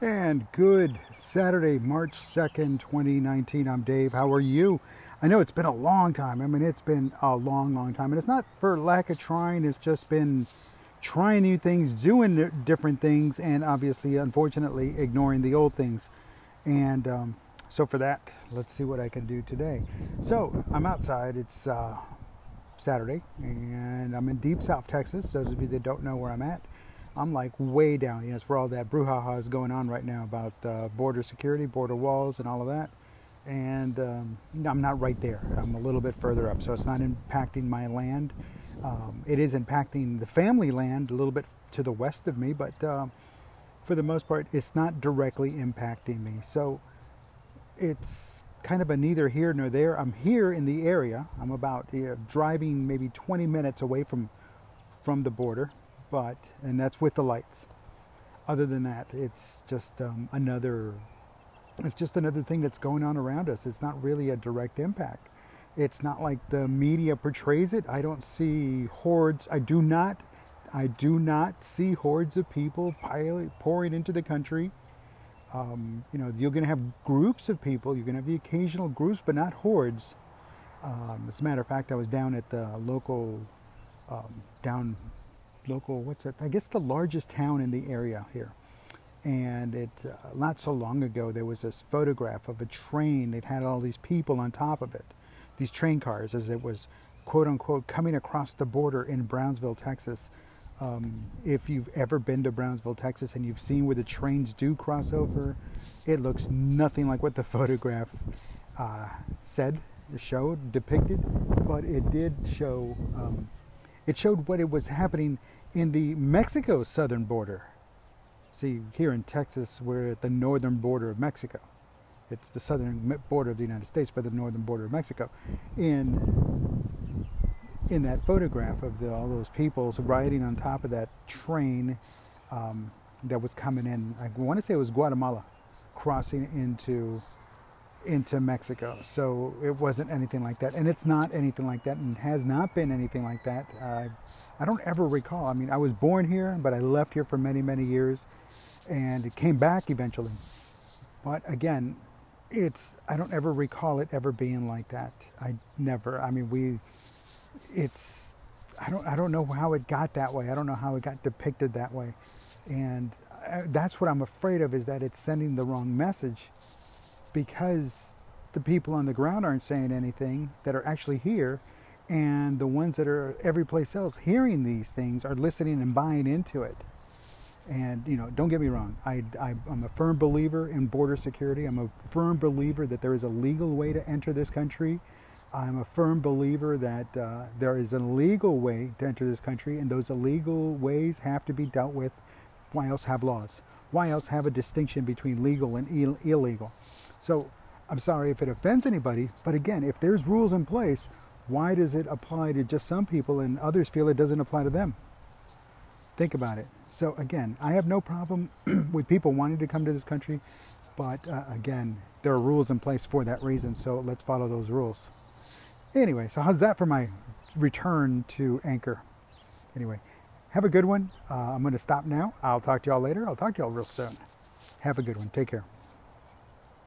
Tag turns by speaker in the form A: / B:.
A: And good Saturday, March 2nd, 2019. I'm Dave. How are you? I know it's been a long time. I mean, it's been a long, long time. And it's not for lack of trying, it's just been trying new things, doing different things, and obviously, unfortunately, ignoring the old things. And um, so, for that, let's see what I can do today. So, I'm outside. It's uh, Saturday, and I'm in deep South Texas. Those of you that don't know where I'm at, I'm like way down. You know, it's where all that brouhaha is going on right now about uh, border security, border walls, and all of that. And um, I'm not right there. I'm a little bit further up, so it's not impacting my land. Um, it is impacting the family land a little bit to the west of me, but uh, for the most part, it's not directly impacting me. So it's kind of a neither here nor there. I'm here in the area. I'm about you know, driving maybe 20 minutes away from from the border, but and that's with the lights. Other than that, it's just um, another. It's just another thing that's going on around us. It's not really a direct impact. It's not like the media portrays it. I don't see hordes. I do not. I do not see hordes of people pouring into the country. Um, you know, you're going to have groups of people. You're going to have the occasional groups, but not hordes. Um, as a matter of fact, I was down at the local, um, down local, what's it? I guess the largest town in the area here. And it, uh, not so long ago, there was this photograph of a train that had all these people on top of it, these train cars, as it was, quote unquote, coming across the border in Brownsville, Texas. Um, if you've ever been to Brownsville, Texas, and you've seen where the trains do cross over, it looks nothing like what the photograph uh, said, showed, depicted, but it did show. Um, it showed what it was happening in the Mexico southern border. See, here in Texas, we're at the northern border of Mexico. It's the southern border of the United States, but the northern border of Mexico. In in that photograph of the, all those peoples riding on top of that train um, that was coming in, I want to say it was Guatemala, crossing into into Mexico. So it wasn't anything like that. And it's not anything like that and has not been anything like that. Uh, I don't ever recall. I mean, I was born here, but I left here for many, many years and it came back eventually. But again, it's, I don't ever recall it ever being like that. I never, I mean, we, it's, I don't, I don't know how it got that way. I don't know how it got depicted that way. And uh, that's what I'm afraid of is that it's sending the wrong message because the people on the ground aren't saying anything that are actually here and the ones that are every place else hearing these things are listening and buying into it. And you know don't get me wrong I, I, am a firm believer in border security. I'm a firm believer that there is a legal way to enter this country. I'm a firm believer that uh, there is a legal way to enter this country and those illegal ways have to be dealt with. Why else have laws? Why else have a distinction between legal and Ill- illegal so I'm sorry if it offends anybody, but again, if there's rules in place, why does it apply to just some people and others feel it doesn't apply to them? Think about it. So again, I have no problem with people wanting to come to this country, but uh, again, there are rules in place for that reason, so let's follow those rules. Anyway, so how's that for my return to Anchor? Anyway, have a good one. Uh, I'm going to stop now. I'll talk to y'all later. I'll talk to y'all real soon. Have a good one. Take care.